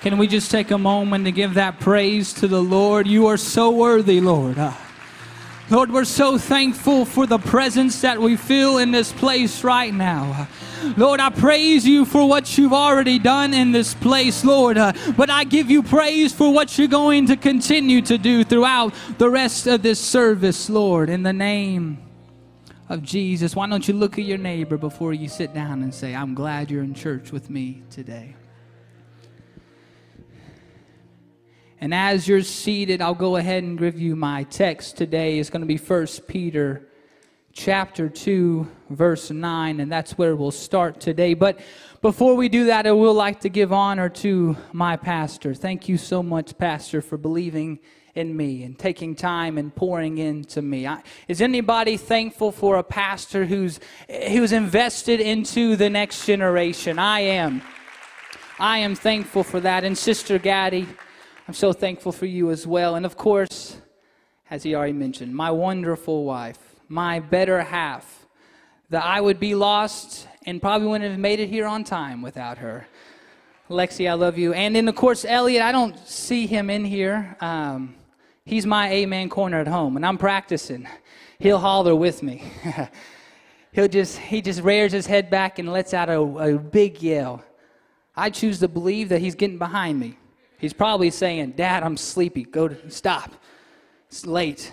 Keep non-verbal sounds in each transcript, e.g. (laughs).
Can we just take a moment to give that praise to the Lord? You are so worthy, Lord. Uh, Lord, we're so thankful for the presence that we feel in this place right now. Lord, I praise you for what you've already done in this place, Lord. Uh, but I give you praise for what you're going to continue to do throughout the rest of this service, Lord, in the name of Jesus. Why don't you look at your neighbor before you sit down and say, I'm glad you're in church with me today. And as you're seated, I'll go ahead and give you my text today. It's going to be 1 Peter chapter 2 verse 9 and that's where we'll start today. But before we do that, I will like to give honor to my pastor. Thank you so much pastor for believing in me and taking time and pouring into me. I, is anybody thankful for a pastor who's who's invested into the next generation? I am. I am thankful for that. And Sister Gaddy, I'm so thankful for you as well. And of course, as he already mentioned, my wonderful wife, my better half, that I would be lost and probably wouldn't have made it here on time without her. Lexi, I love you. And then, of course, Elliot, I don't see him in here. Um, he's my amen corner at home, and I'm practicing. He'll holler with me. (laughs) He'll just, he just rears his head back and lets out a, a big yell. I choose to believe that he's getting behind me. He's probably saying, Dad, I'm sleepy. Go to stop. It's late.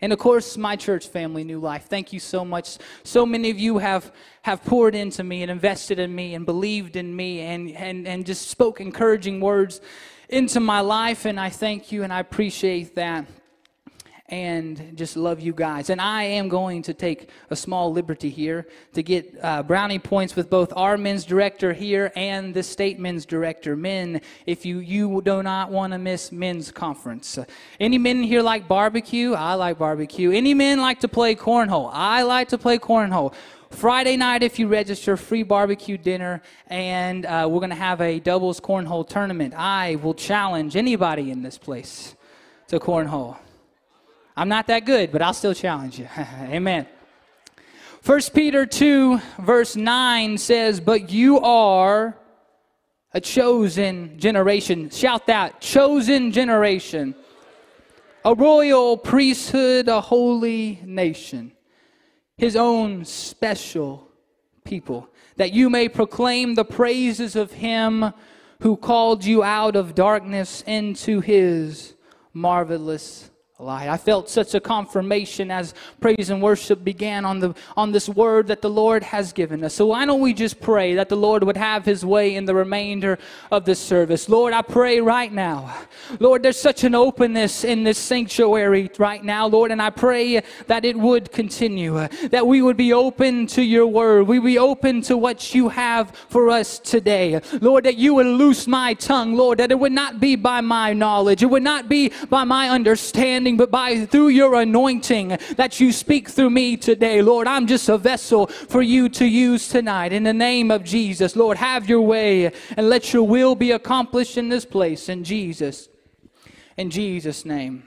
And of course, my church family, New Life, thank you so much. So many of you have, have poured into me and invested in me and believed in me and, and, and just spoke encouraging words into my life. And I thank you and I appreciate that and just love you guys. And I am going to take a small liberty here to get uh, brownie points with both our men's director here and the state men's director. Men, if you, you do not want to miss men's conference. Any men here like barbecue? I like barbecue. Any men like to play cornhole? I like to play cornhole. Friday night, if you register, free barbecue dinner, and uh, we're going to have a doubles cornhole tournament. I will challenge anybody in this place to cornhole. I'm not that good, but I'll still challenge you. (laughs) Amen. 1 Peter 2, verse 9 says, But you are a chosen generation. Shout that, chosen generation. A royal priesthood, a holy nation. His own special people. That you may proclaim the praises of him who called you out of darkness into his marvelous I felt such a confirmation as praise and worship began on the on this word that the Lord has given us. So why don't we just pray that the Lord would have his way in the remainder of this service. Lord, I pray right now. Lord, there's such an openness in this sanctuary right now, Lord, and I pray that it would continue. That we would be open to your word. We be open to what you have for us today. Lord, that you would loose my tongue, Lord, that it would not be by my knowledge. It would not be by my understanding understanding, but by through your anointing that you speak through me today. Lord, I'm just a vessel for you to use tonight. In the name of Jesus, Lord, have your way and let your will be accomplished in this place. In Jesus, in Jesus' name.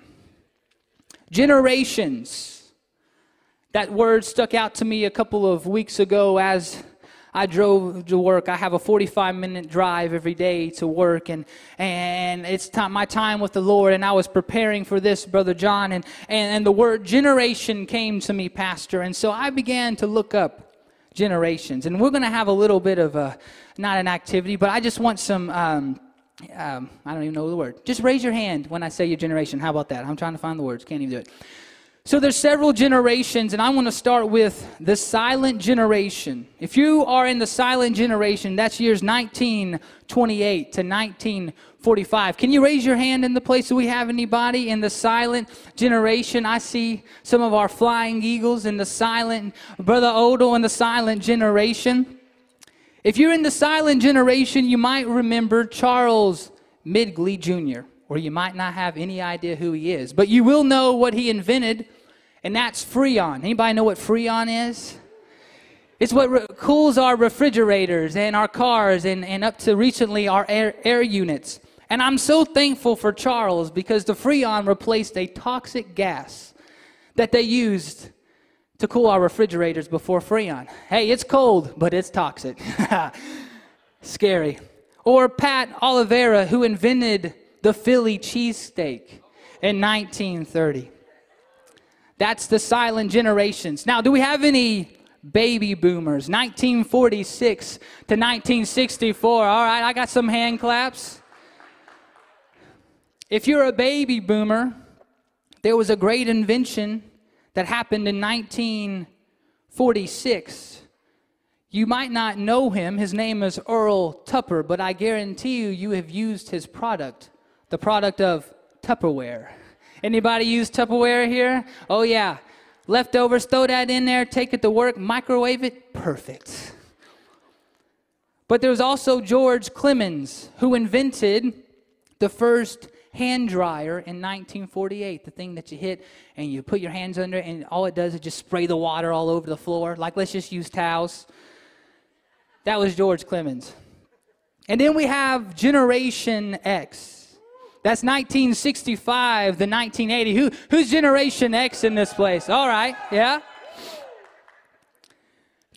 Generations. That word stuck out to me a couple of weeks ago as I drove to work. I have a 45 minute drive every day to work, and, and it's time, my time with the Lord. And I was preparing for this, Brother John, and, and, and the word generation came to me, Pastor. And so I began to look up generations. And we're going to have a little bit of a, not an activity, but I just want some. Um, um, I don't even know the word. Just raise your hand when I say your generation. How about that? I'm trying to find the words. Can't even do it. So there's several generations, and I want to start with the silent generation. If you are in the silent generation, that's years 1928 to 1945. Can you raise your hand in the place? Do we have anybody in the silent generation? I see some of our flying eagles in the silent, Brother Odell in the silent generation. If you're in the silent generation, you might remember Charles Midgley Jr or you might not have any idea who he is. But you will know what he invented, and that's Freon. Anybody know what Freon is? It's what re- cools our refrigerators and our cars and, and up to recently our air, air units. And I'm so thankful for Charles because the Freon replaced a toxic gas that they used to cool our refrigerators before Freon. Hey, it's cold, but it's toxic. (laughs) Scary. Or Pat Olivieri, who invented the Philly cheesesteak in 1930. That's the silent generations. Now, do we have any baby boomers? 1946 to 1964. All right, I got some hand claps. If you're a baby boomer, there was a great invention that happened in 1946. You might not know him. His name is Earl Tupper, but I guarantee you, you have used his product, the product of Tupperware. Anybody use Tupperware here? Oh, yeah. Leftovers, throw that in there, take it to work, microwave it, perfect. But there was also George Clemens, who invented the first hand dryer in 1948, the thing that you hit and you put your hands under, and all it does is just spray the water all over the floor. Like, let's just use towels. That was George Clemens. And then we have Generation X. That's 1965 the 1980. Who, who's Generation X in this place? All right, yeah.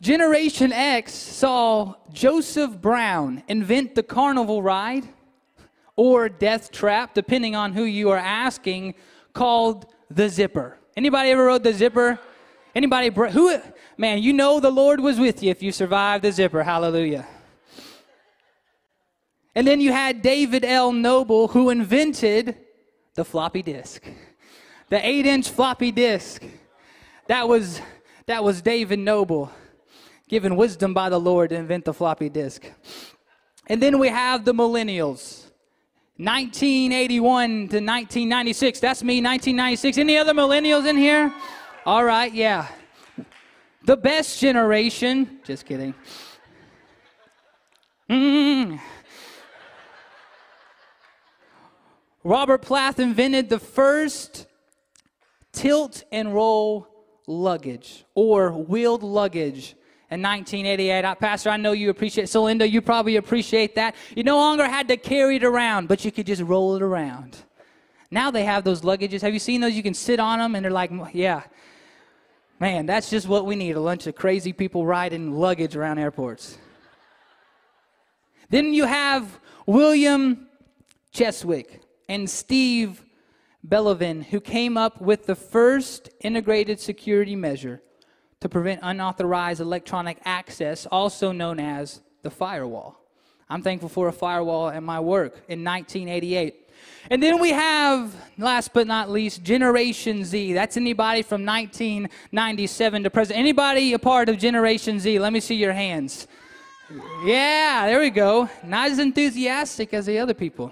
Generation X saw Joseph Brown invent the carnival ride or death trap, depending on who you are asking, called the zipper. Anybody ever rode the zipper? Anybody who man, you know the Lord was with you if you survived the zipper. Hallelujah. And then you had David L. Noble who invented the floppy disk. The 8-inch floppy disk. That was that was David Noble given wisdom by the Lord to invent the floppy disk. And then we have the millennials. 1981 to 1996. That's me, 1996. Any other millennials in here? All right, yeah. The best generation. Just kidding. Mm. Robert Plath invented the first tilt and roll luggage or wheeled luggage in 1988. Pastor, I know you appreciate. So, Linda, you probably appreciate that. You no longer had to carry it around, but you could just roll it around. Now they have those luggages. Have you seen those? You can sit on them, and they're like, yeah. Man, that's just what we need a bunch of crazy people riding luggage around airports. then you have William Cheswick and Steve Bellovin, who came up with the first integrated security measure to prevent unauthorized electronic access, also known as the firewall. I'm thankful for a firewall at my work in 1988. And then we have, last but not least, Generation Z. That's anybody from 1997 to present. Anybody a part of Generation Z? Let me see your hands. Yeah, there we go. Not as enthusiastic as the other people.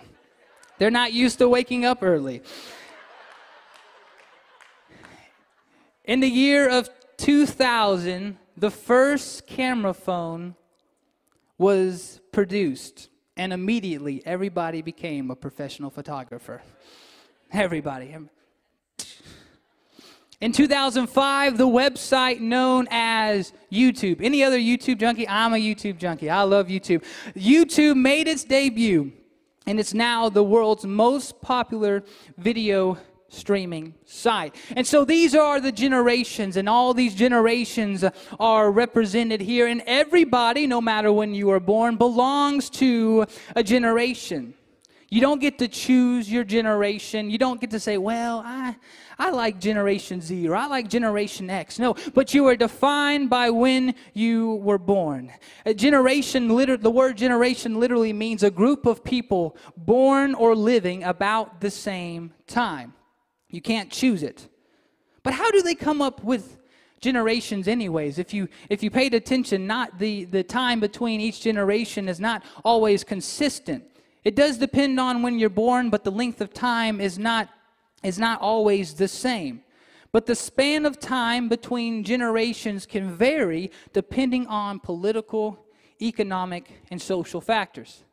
They're not used to waking up early. In the year of 2000, the first camera phone was produced, and immediately everybody became a professional photographer. Everybody. In 2005, the website known as YouTube. Any other YouTube junkie? I'm a YouTube junkie. I love YouTube. YouTube made its debut, and it's now the world's most popular video streaming site. And so these are the generations, and all these generations are represented here. And everybody, no matter when you were born, belongs to a generation. You don't get to choose your generation. You don't get to say, well, I, I like Generation Z or I like Generation X. No, but you are defined by when you were born. A generation, the word generation literally means a group of people born or living about the same time. You can't choose it. But how do they come up with generations anyways? If you if you paid attention, not the, the time between each generation is not always consistent. It does depend on when you're born, but the length of time is not is not always the same. But the span of time between generations can vary depending on political, economic, and social factors.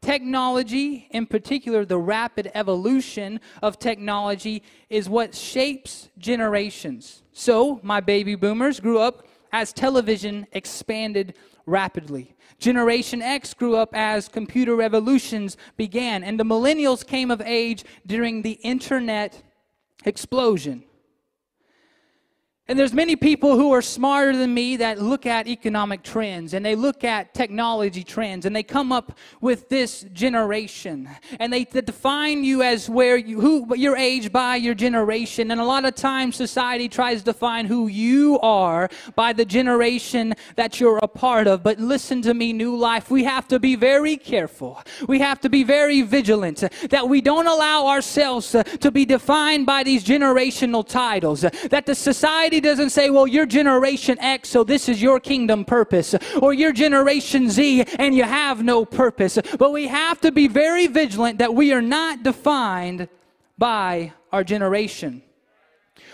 Technology, in particular, the rapid evolution of technology, is what shapes generations. So, my baby boomers grew up as television expanded rapidly. Generation X grew up as computer revolutions began, and the millennials came of age during the internet explosion. And there's many people who are smarter than me that look at economic trends and they look at technology trends and they come up with this generation. And they, define you as where you who your age by your generation. And a lot of times society tries to define who you are by the generation that you're a part of. But listen to me new life we have to be very careful. We have to be very vigilant that we don't allow ourselves to be defined by these generational titles that the society doesn't say, well, you're Generation X, so this is your kingdom purpose, or you're Generation Z and you have no purpose. But we have to be very vigilant that we are not defined by our generation.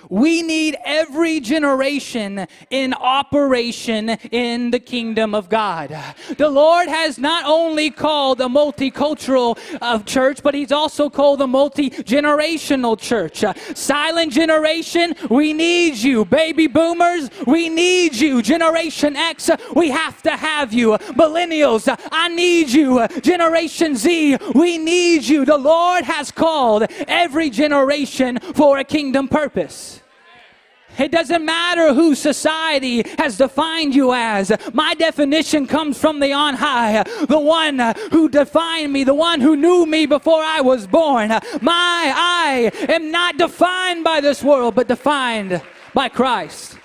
We need every generation in operation in the kingdom of God. The Lord has not only called a multicultural uh, church, but He's also called a multi generational church. Uh, silent generation, we need you. Baby boomers, we need you. Generation X, we have to have you. Millennials, I need you. Generation Z, we need you. The Lord has called every generation for a kingdom purpose. It doesn't matter who society has defined you as. My definition comes from the on high, the one who defined me, the one who knew me before I was born. My I am not defined by this world, but defined by Christ.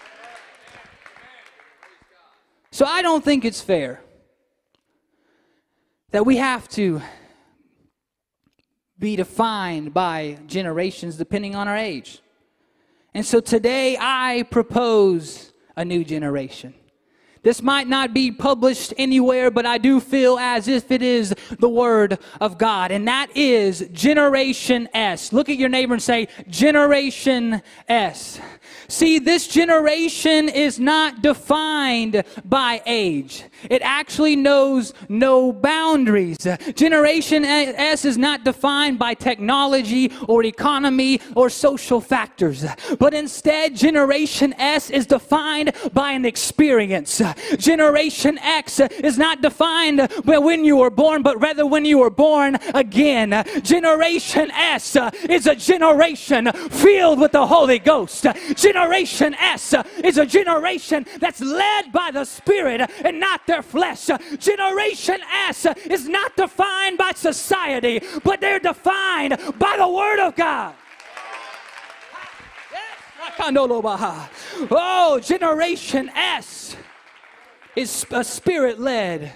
So I don't think it's fair that we have to be defined by generations depending on our age. And so today I propose a new generation. This might not be published anywhere, but I do feel as if it is the Word of God, and that is Generation S. Look at your neighbor and say, Generation S. See, this generation is not defined by age. It actually knows no boundaries. Generation S is not defined by technology or economy or social factors, but instead, Generation S is defined by an experience. Generation X is not defined by when you were born, but rather when you were born again. Generation S is a generation filled with the Holy Ghost. Generation Generation S is a generation that's led by the Spirit and not their flesh. Generation S is not defined by society, but they're defined by the Word of God. Oh, Generation S is a spirit led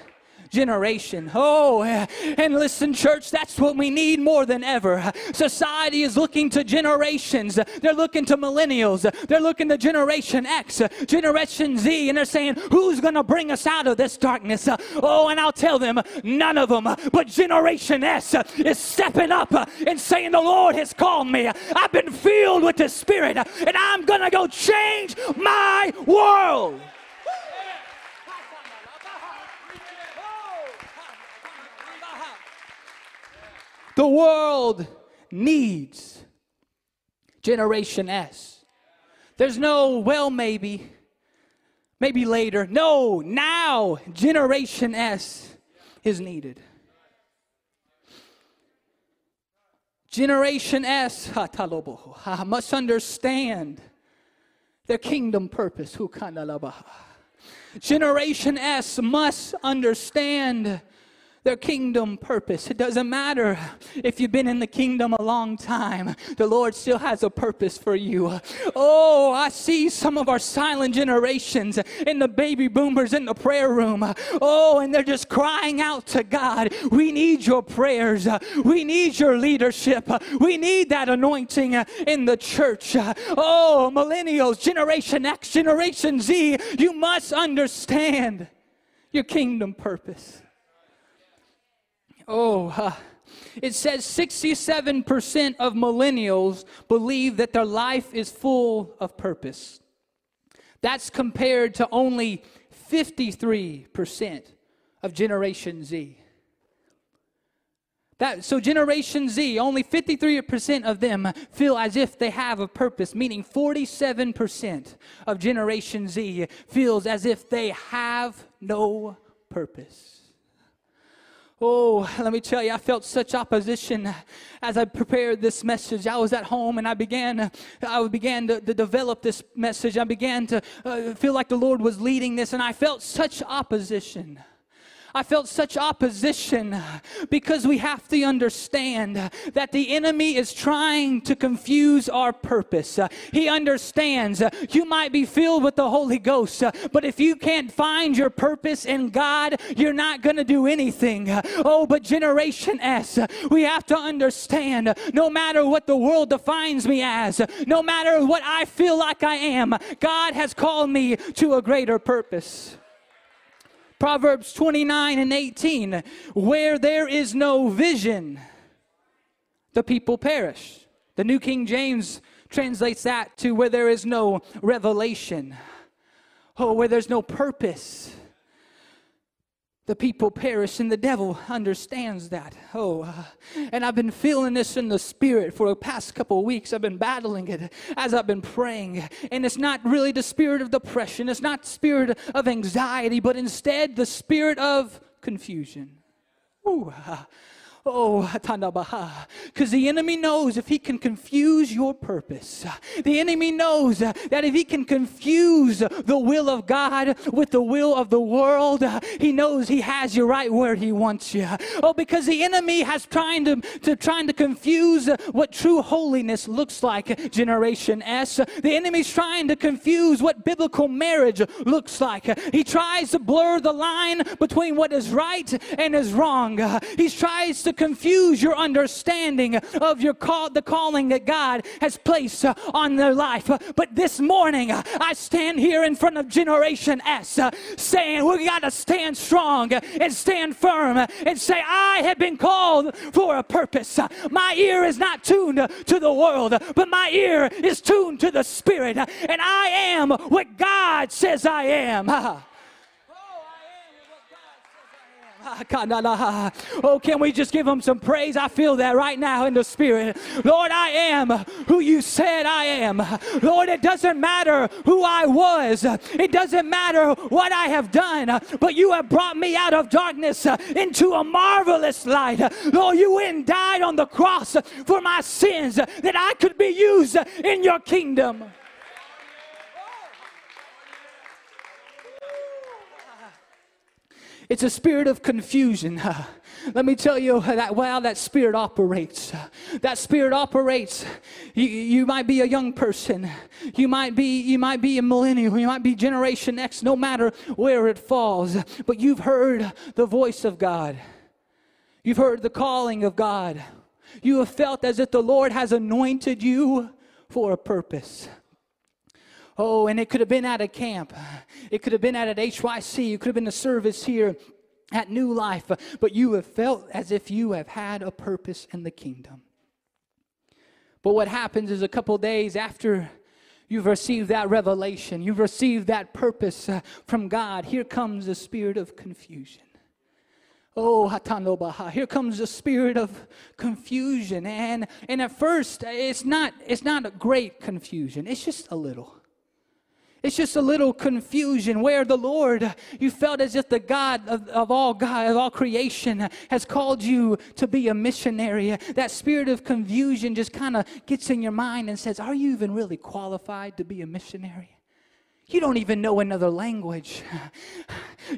generation. Oh, and listen, church, that's what we need more than ever. Society is looking to generations, they're looking to millennials, they're looking to Generation X, Generation Z, and they're saying, Who's going to bring us out of this darkness? Oh, and I'll tell them, none of them, but Generation S is stepping up and saying, The Lord has called me. I've been filled with the Spirit, and I'm going to go change my world. The world needs Generation S. There's no, well, maybe, maybe later. No, now Generation S is needed. Generation S must understand their kingdom purpose. Generation S must understand their kingdom purpose. It doesn't matter if you've been in the kingdom a long time, the Lord still has a purpose for you. Oh, I see some of our silent generations in the baby boomers in the prayer room. Oh, and they're just crying out to God. We need your prayers. We need your leadership. We need that anointing in the church. Oh, millennials, Generation X, Generation Z, you must understand your kingdom purpose. Oh, uh, (laughs) it says 67% of millennials believe that their life is full of purpose. That's compared to only 53% of Generation Z. That, so Generation Z, only 53% of them feel as if they have a purpose, meaning 47% of Generation Z feels as if they have no purpose. Oh, let me tell you, I felt such opposition as I prepared this message. I was at home and I began, I began to, to develop this message. I began to uh, feel like the Lord was leading this, and I felt such opposition. I felt such opposition because we have to understand that the enemy is trying to confuse our purpose. He understands you might be filled with the Holy Ghost, but if you can't find your purpose in God, you're not going to do anything. Oh, but Generation S, we have to understand no matter what the world defines me as, no matter what I feel like I am, God has called me to a greater purpose. Proverbs 29 and 18 where there is no vision, the people perish. The New King James translates that to where there is no revelation. Oh, where there's no purpose the people perish and the devil understands that. Oh uh, and i've been feeling this in the spirit for the past couple of weeks. I've been battling it as i've been praying. And it's not really the spirit of depression. It's not spirit of anxiety but instead the spirit of confusion. Ooh, uh, Oh, because the enemy knows if he can confuse your purpose, the enemy knows that if he can confuse the will of God with the will of the world, he knows he has you right where he wants you. Oh, because the enemy has trying to, to trying to confuse what true holiness looks like, Generation S. The enemy's trying to confuse what biblical marriage looks like. He tries to blur the line between what is right and is wrong. He tries to confuse your understanding of your call, the calling that God has placed uh, on their life. But this morning, uh, I stand here in front of Generation S uh, saying we got to stand strong and stand firm and say, I have been called for a purpose. My ear is not tuned to the world, but my ear is tuned to the Spirit. And I am what God says I am. (laughs) (laughs) Oh, can we just give him some praise? I feel that right now in the spirit. Lord, I am who you said I am. Lord, it doesn't matter who I was, it doesn't matter what I have done, but you have brought me out of darkness into a marvelous light. Lord, you went and died on the cross for my sins that I could be used in your kingdom. It's a spirit of confusion. (laughs) Let me tell you that how that spirit operates. That spirit operates. You, you might be a young person. You might be you might be a millennial. You might be Generation X. No matter where it falls, but you've heard the voice of God. You've heard the calling of God. You have felt as if the Lord has anointed you for a purpose. Oh, and it could have been at a camp. It could have been at an HYC. It could have been a service here at New Life. But you have felt as if you have had a purpose in the kingdom. But what happens is a couple days after you've received that revelation, you've received that purpose uh, from God, here comes the spirit of confusion. Oh, Hatano Baha. Here comes the spirit of confusion. And and at first it's not it's not a great confusion. It's just a little. It's just a little confusion where the Lord, you felt as if the God of, of all God, of all creation, has called you to be a missionary. That spirit of confusion just kind of gets in your mind and says, Are you even really qualified to be a missionary? You don't even know another language.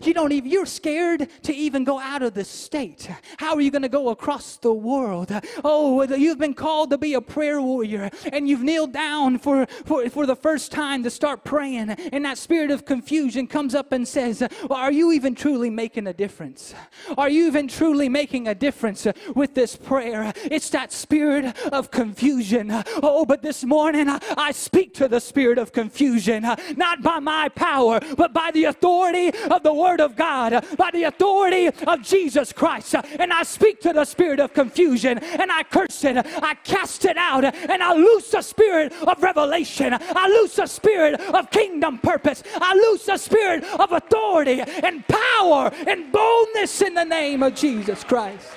You don't even, you're scared to even go out of the state. How are you going to go across the world? Oh, you've been called to be a prayer warrior and you've kneeled down for, for, for the first time to start praying. And that spirit of confusion comes up and says, well, Are you even truly making a difference? Are you even truly making a difference with this prayer? It's that spirit of confusion. Oh, but this morning I speak to the spirit of confusion, not not by my power, but by the authority of the Word of God, by the authority of Jesus Christ. And I speak to the spirit of confusion and I curse it, I cast it out, and I loose the spirit of revelation. I loose the spirit of kingdom purpose. I loose the spirit of authority and power and boldness in the name of Jesus Christ.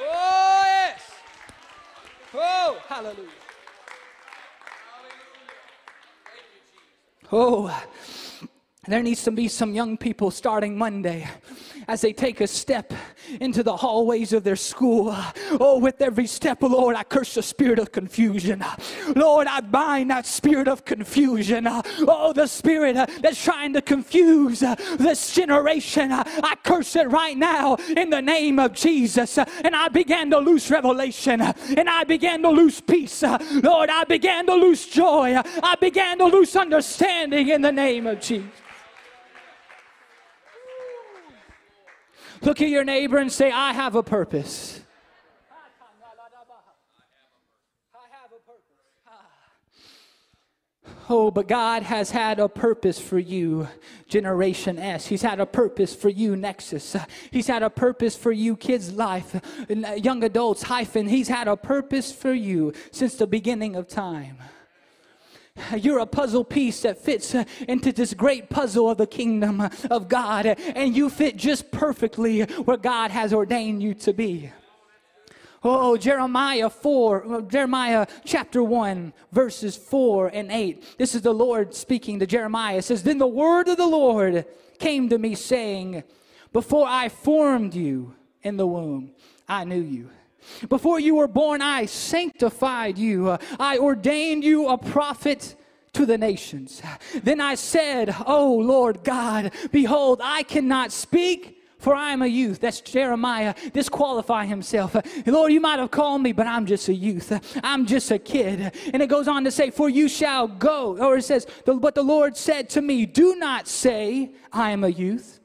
Oh, yes. Oh, hallelujah. Oh, There needs to be some young people starting Monday as they take a step into the hallways of their school. Oh, with every step, Lord, I curse the spirit of confusion. Lord, I bind that spirit of confusion. Oh, the spirit that's trying to confuse this generation. I curse it right now in the name of Jesus. And I began to lose revelation and I began to lose peace. Lord, I began to lose joy. I began to lose understanding in the name of Jesus. Look at your neighbor and say, I have a purpose. Oh, but God has had a purpose for you, Generation S. He's had a purpose for you, Nexus. He's had a purpose for you, kids' life, young adults, hyphen. He's had a purpose for you since the beginning of time. You're a puzzle piece that fits uh, into this great puzzle of the kingdom of God, and you fit just perfectly where God has ordained you to be. Oh, Jeremiah 4, uh, Jeremiah chapter 1, verses 4 and 8. This is the Lord speaking to Jeremiah. It says, Then the word of the Lord came to me, saying, Before I formed you in the womb, I knew you. Before you were born, I sanctified you. I ordained you a prophet to the nations. Then I said, Oh Lord God, behold, I cannot speak. For I am a youth. That's Jeremiah disqualify himself. Lord, you might have called me, but I'm just a youth. I'm just a kid. And it goes on to say, For you shall go. Or it says, But the Lord said to me, Do not say, I am a youth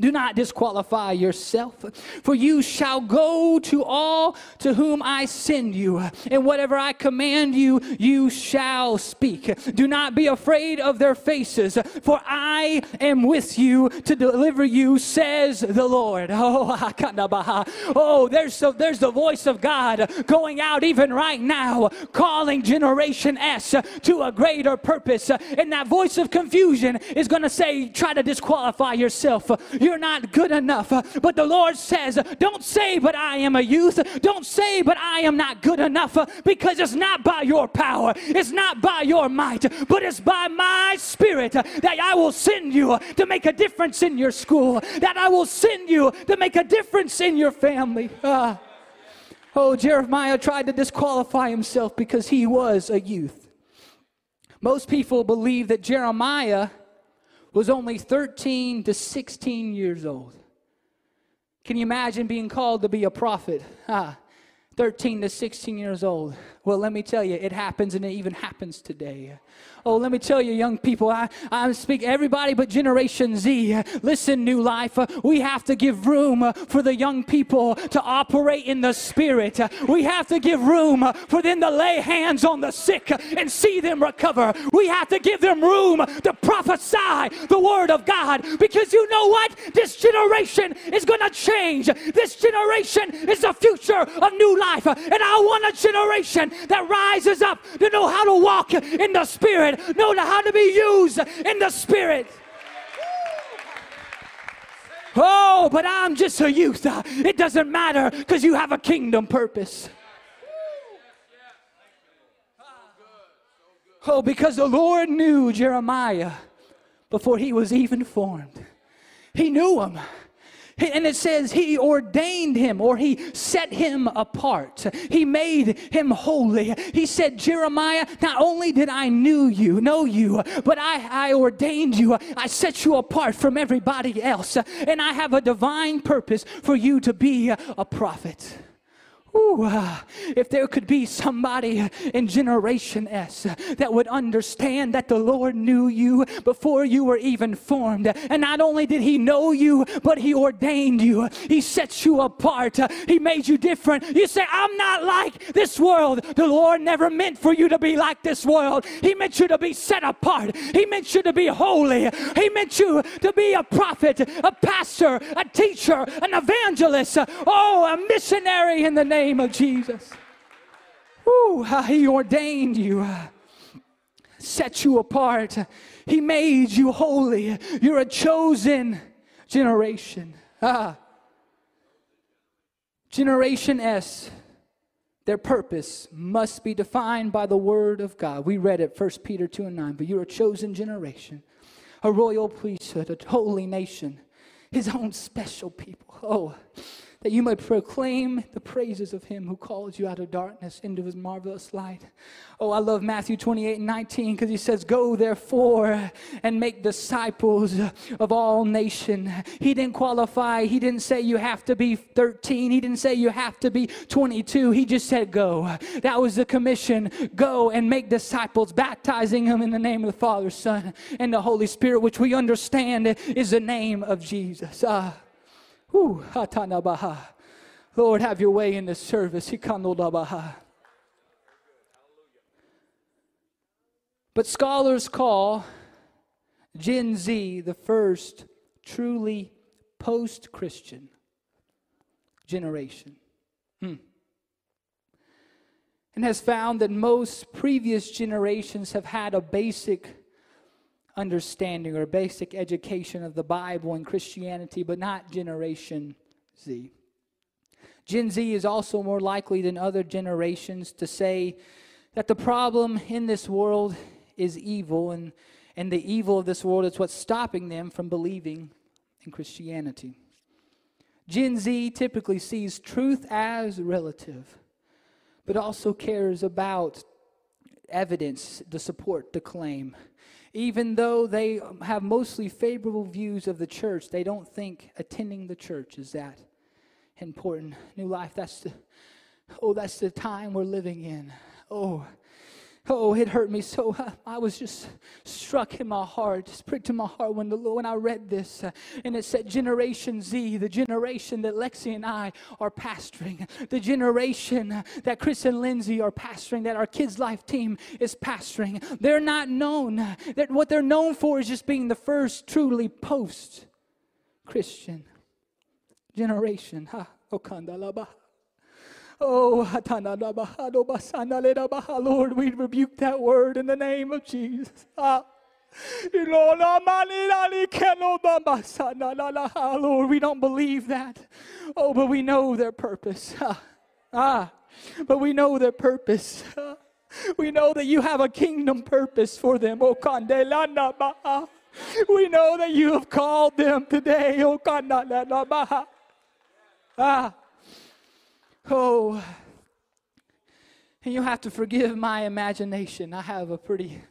do not disqualify yourself, for you shall go to all to whom I send you, and whatever I command you, you shall speak. Do not be afraid of their faces, for I am with you to deliver you, says the Lord. (laughs) Oh, (laughs) oh there's, there's the voice of God going out even right now, calling Generation S to a greater purpose. And that voice of confusion is going to say, try to disqualify yourself you're not good enough. But the Lord says, Don't say, but I am a youth. Don't say, but I am not good enough because it's not by your power, it's not by your might, but it's by my spirit that I will send you to make a difference in your school, that I will send you to make a difference in your family. Uh, oh, Jeremiah tried to disqualify himself because he was a youth. Most people believe that Jeremiah was only 13 to 16 years old. Can you imagine being called to be a prophet? Ah, 13 to 16 years old. Well, let me tell you, it happens and it even happens today. Oh, let me tell you, young people, I, I speak everybody but Generation Z. Listen, New Life, we have to give room for the young people to operate in the Spirit. We have to give room for them to lay hands on the sick and see them recover. We have to give them room to prophesy the Word of God because you know what? This generation is going to change. This generation is the future of new life. And I want a generation that rises up to know how to walk in the Spirit, know how to be used in the Spirit. Oh, but I'm just a youth. It doesn't matter because you have a kingdom purpose. Oh, because the Lord knew Jeremiah before he was even formed. He knew him. And it says he ordained him or he set him apart. He made him holy. He said, Jeremiah, not only did I knew you, know you, but I, I ordained you. I set you apart from everybody else. And I have a divine purpose for you to be a prophet. Ooh, uh, if there could be somebody in Generation S that would understand that the Lord knew you before you were even formed. And not only did He know you, but He ordained you. He set you apart. He made you different. You say, I'm not like this world. The Lord never meant for you to be like this world. He meant you to be set apart. He meant you to be holy. He meant you to be a prophet, a pastor, a teacher, an evangelist. Oh, a missionary in the name name of Jesus. How he ordained you, set you apart. He made you holy. You're a chosen generation. Ah. Generation S, their purpose must be defined by the word of God. We read it, 1 Peter 2 and 9, but you're a chosen generation a royal priesthood, a holy nation, his own special people. Oh, that you might proclaim the praises of him who called you out of darkness into his marvelous light. Oh, I love Matthew 28 and 19 because he says, Go therefore and make disciples of all nation. He didn't qualify. He didn't say you have to be 13. He didn't say you have to be 22. He just said, Go. That was the commission. Go and make disciples, baptizing them in the name of the Father, Son, and the Holy Spirit, which we understand is the name of Jesus. Uh, Whew, Lord, have your way in this service. But scholars call Gen Z the first truly post Christian generation. Hmm. And has found that most previous generations have had a basic understanding or basic education of the Bible and Christianity, but not Generation Z. Gen Z is also more likely than other generations to say that the problem in this world is evil, and, and the evil of this world is what's stopping them from believing in Christianity. Gen Z typically sees truth as relative, but also cares about evidence to support the claim even though they have mostly favorable views of the church, they don't think attending the church is that important. New life, that's the, oh, that's the time we're living in. Oh, Oh, it hurt me so. (laughs) I was just struck in my heart, just pricked in my heart when the when I read this, uh, and it said Generation Z, the generation that Lexi and I are pastoring, the generation that Chris and Lindsay are pastoring, that our kids' life team is pastoring. They're not known. That what they're known for is just being the first truly post Christian generation. Ha, Oh, Lord, we rebuke that word in the name of Jesus. Ah. Lord, we don't believe that. Oh, but we know their purpose. Ah, but we know their purpose. We know that you have a kingdom purpose for them. Oh, we know that you have called them today. Oh, ah. Oh, and you have to forgive my imagination. I have a pretty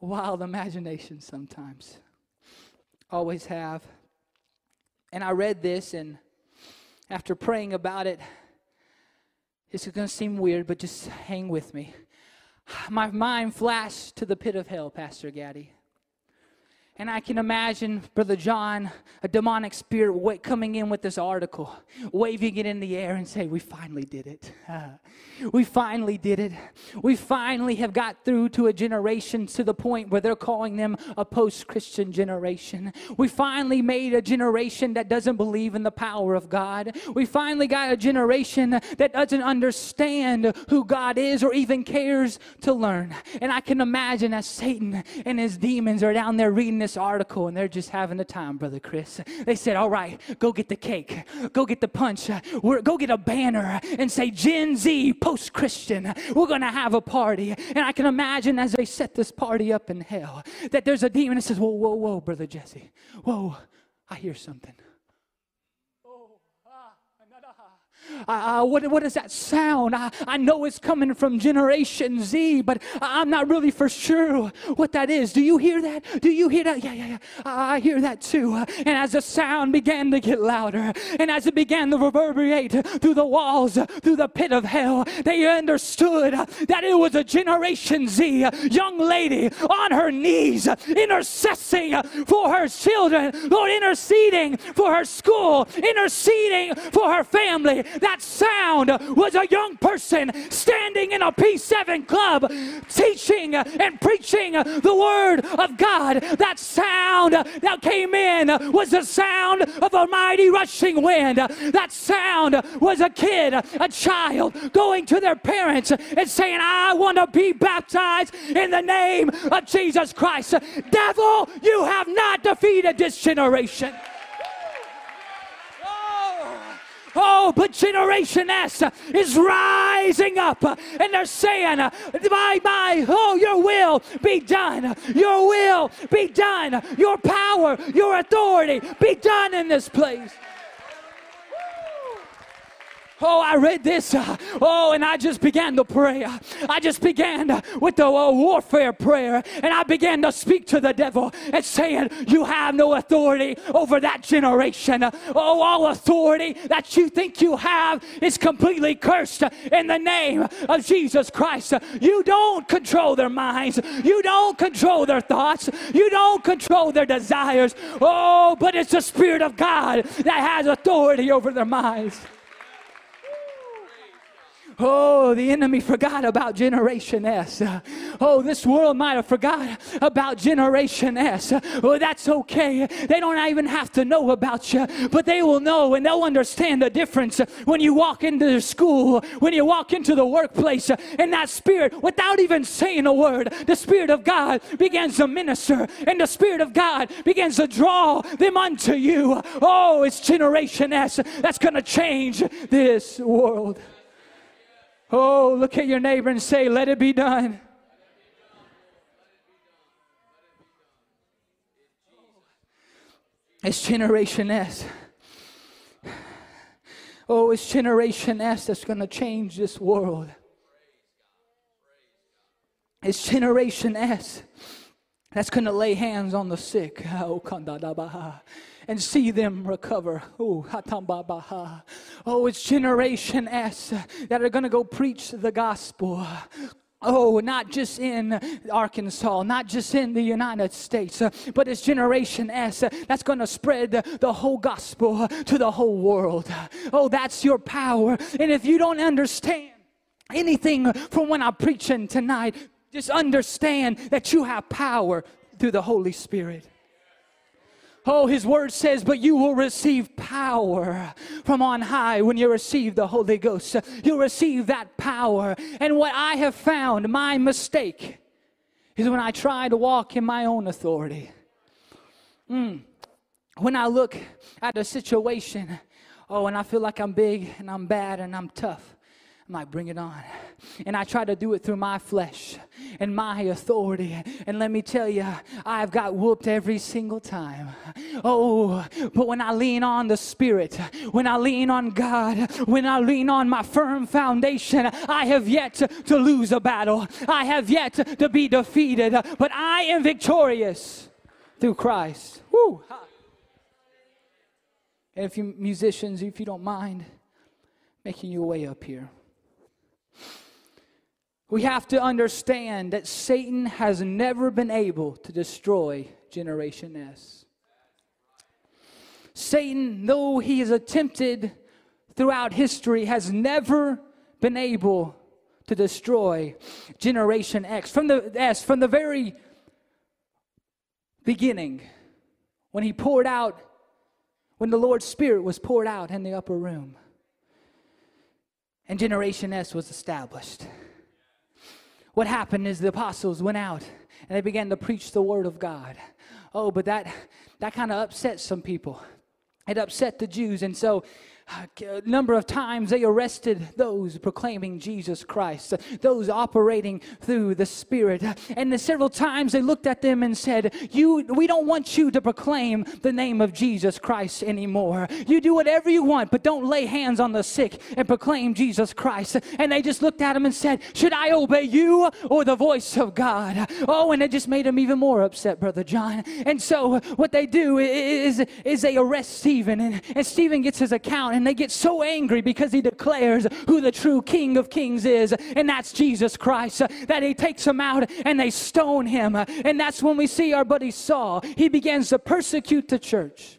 wild imagination sometimes. Always have. And I read this, and after praying about it, this is going to seem weird, but just hang with me. My mind flashed to the pit of hell, Pastor Gaddy. And I can imagine Brother John, a demonic spirit, coming in with this article, waving it in the air and say, We finally did it. (laughs) we finally did it. We finally have got through to a generation to the point where they're calling them a post Christian generation. We finally made a generation that doesn't believe in the power of God. We finally got a generation that doesn't understand who God is or even cares to learn. And I can imagine as Satan and his demons are down there reading this article and they're just having the time, Brother Chris. They said, All right, go get the cake, go get the punch, We're, go get a banner and say Gen Z post Christian. We're going to have a party. And I can imagine as they set this party up in hell that there's a demon that says, Whoa, whoa, whoa, Brother Jesse. Whoa, I hear something. What, what is that sound? I, I know it's coming from Generation Z, but I'm not really for sure what that is. Do you hear that? Do you hear that? Yeah, yeah, yeah. I hear that too. And as the sound began to get louder, and as it began to reverberate through the walls, through the pit of hell, they understood that it was a Generation Z young lady on her knees, intercessing for her children, Lord, interceding for her school, interceding for her family that sound was a young person standing in a P7 club teaching and preaching the word of God. That sound that came in was the sound of a mighty rushing wind. That sound was a kid, a child, going to their parents and saying, I want to be baptized in the name of Jesus Christ. Devil, you have not defeated this generation. Oh, but Generation S is rising up and they're saying, My, my, oh, your will be done. Your will be done. Your power, your authority be done in this place. Oh, I read this. Uh, oh, and I just began to pray. I just began with the uh, warfare prayer, and I began to speak to the devil and saying, You have no authority over that generation. Oh, all authority that you think you have is completely cursed in the name of Jesus Christ. You don't control their minds, you don't control their thoughts, you don't control their desires. Oh, but it's the Spirit of God that has authority over their minds. Oh, the enemy forgot about Generation S. Oh, this world might have forgot about Generation S. Oh, that's okay. They don't even have to know about you, but they will know and they'll understand the difference when you walk into the school, when you walk into the workplace, and that spirit, without even saying a word, the Spirit of God begins to minister, and the Spirit of God begins to draw them unto you. Oh, it's Generation S that's going to change this world. Oh, look at your neighbor and say, Let it be done. It's Generation S. Oh, it's Generation S that's going to change this world. It's Generation S that's going to lay hands on the sick. Oh, And see them recover. Oh, oh, it's Generation S that are going to go preach the gospel. Oh, not just in Arkansas, not just in the United States, but it's Generation S that's going to spread the whole gospel to the whole world. Oh, that's your power. And if you don't understand anything from when I'm preaching tonight, just understand that you have power through the Holy Spirit. Oh, his word says, but you will receive power from on high when you receive the Holy Ghost. You'll receive that power. And what I have found, my mistake, is when I try to walk in my own authority. Mm. When I look at a situation, oh, and I feel like I'm big and I'm bad and I'm tough. I'm like, bring it on. And I try to do it through my flesh and my authority. And let me tell you, I've got whooped every single time. Oh, but when I lean on the Spirit, when I lean on God, when I lean on my firm foundation, I have yet to lose a battle. I have yet to be defeated, but I am victorious through Christ. Woo! And if you musicians, if you don't mind, making your way up here. We have to understand that Satan has never been able to destroy Generation S. Satan, though he has attempted throughout history, has never been able to destroy Generation X. From the S, from the very beginning, when he poured out, when the Lord's Spirit was poured out in the upper room, and Generation S was established what happened is the apostles went out and they began to preach the word of God. Oh, but that that kind of upset some people. It upset the Jews, and so a (sighs) number of times they arrested those proclaiming Jesus Christ, those operating through the Spirit. And several times they looked at them and said, You we don't want you to proclaim the name of Jesus Christ anymore. You do whatever you want, but don't lay hands on the sick and proclaim Jesus Christ. And they just looked at him and said, Should I obey you or the voice of God? Oh, and it just made them even more upset, Brother John. And so what they do is, is they arrest Stephen, and, and Stephen gets his account and they get so angry because he declares who the true King of Kings is, and that's Jesus Christ, that he takes him out and they stone him. And that's when we see our buddy Saul. He begins to persecute the church.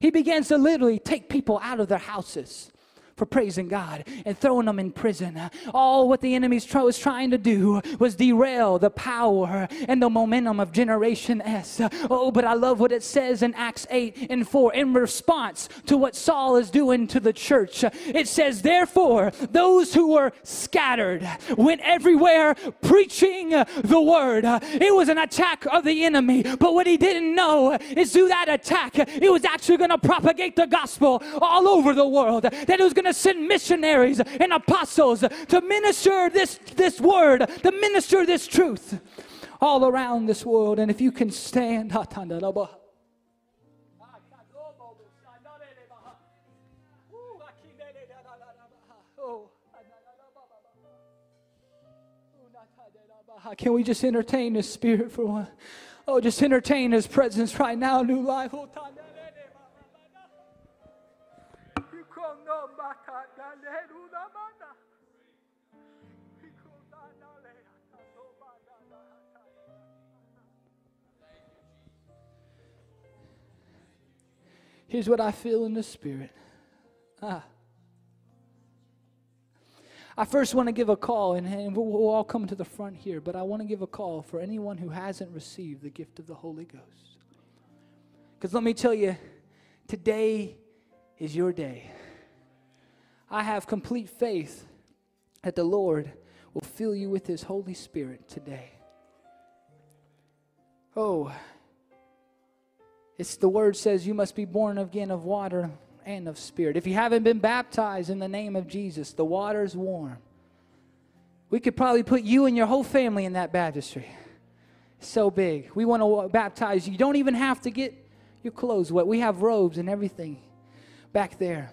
He begins to literally take people out of their houses for praising God and throwing them in prison. All what the enemy was trying to do was derail the power and the momentum of Generation S. Oh, but I love what it says in Acts 8 and 4 in response to what Saul is doing to the church. It says, Therefore, those who were scattered went everywhere preaching the word. It was an attack of the enemy, but what he didn't know is through that attack, it was actually going to propagate the gospel all over the world. That it was going send missionaries and apostles to minister this, this word, to minister this truth all around this world. And if you can stand, can we just entertain His Spirit for one? Oh, just entertain His presence right now, new life. Here's what I feel in the spirit. Ah. I first want to give a call, and, and we'll, we'll all come to the front here, but I want to give a call for anyone who hasn't received the gift of the Holy Ghost. Because let me tell you, today is your day. I have complete faith that the Lord will fill you with His Holy Spirit today. Oh, it's the word says you must be born again of water and of spirit. If you haven't been baptized in the name of Jesus, the water's warm. We could probably put you and your whole family in that baptistry. So big. We want to baptize you. You don't even have to get your clothes wet. We have robes and everything back there.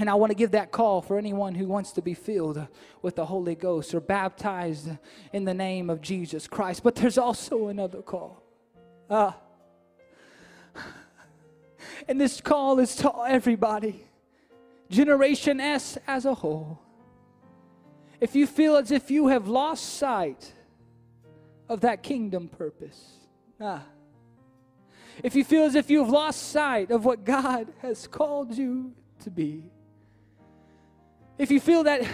And I want to give that call for anyone who wants to be filled with the Holy Ghost or baptized in the name of Jesus Christ. But there's also another call. Ah. And this call is to everybody, Generation S as a whole. If you feel as if you have lost sight of that kingdom purpose, ah, if you feel as if you have lost sight of what God has called you to be, if you feel that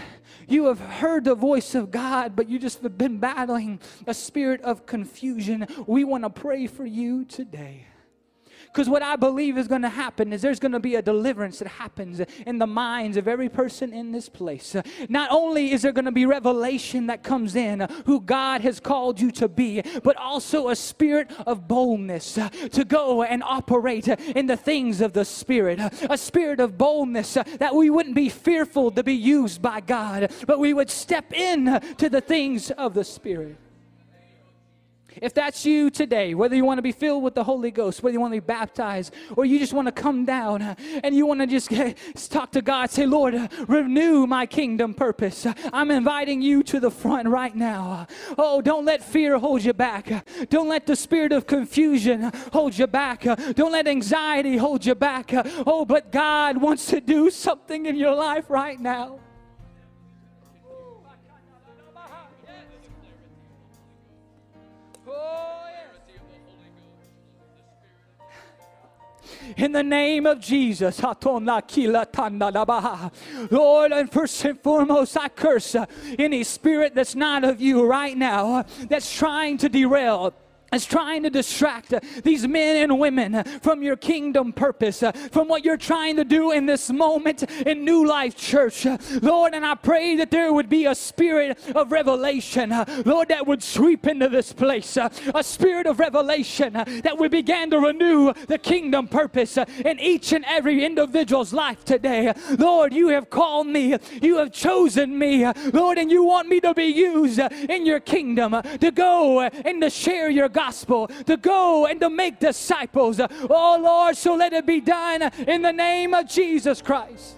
you have heard the voice of God, but you just have been battling a spirit of confusion, we want to pray for you today. Because what I believe is going to happen is there's going to be a deliverance that happens in the minds of every person in this place. Not only is there going to be revelation that comes in who God has called you to be, but also a spirit of boldness to go and operate in the things of the Spirit. A spirit of boldness that we wouldn't be fearful to be used by God, but we would step in to the things of the Spirit. If that's you today, whether you want to be filled with the Holy Ghost, whether you want to be baptized, or you just want to come down uh, and you want to just talk to God, say, Lord, uh, renew my kingdom purpose. I'm inviting you to the front right now. Oh, don't let fear hold you back. Don't let the spirit of confusion hold you back. Don't let anxiety hold you back. Oh, but God wants to do something in your life right now. In the name of Jesus. Lord, and first and foremost, I curse any spirit that's not of you right now that's trying to derail is trying to distract uh, these men and women from your kingdom purpose, uh, from what you're trying to do in this moment in New Life Church. Uh, Lord, and I pray that there would be a spirit of revelation, Lord, that would sweep into this place, a spirit of revelation that would begin to renew the kingdom purpose in each and every individual's life today. Lord, you have called me, you have chosen me, Lord, and you want me to be used in your kingdom to go and to share your gospel, to go and to make disciples. Oh Lord, so let it be done in the name of Jesus Christ.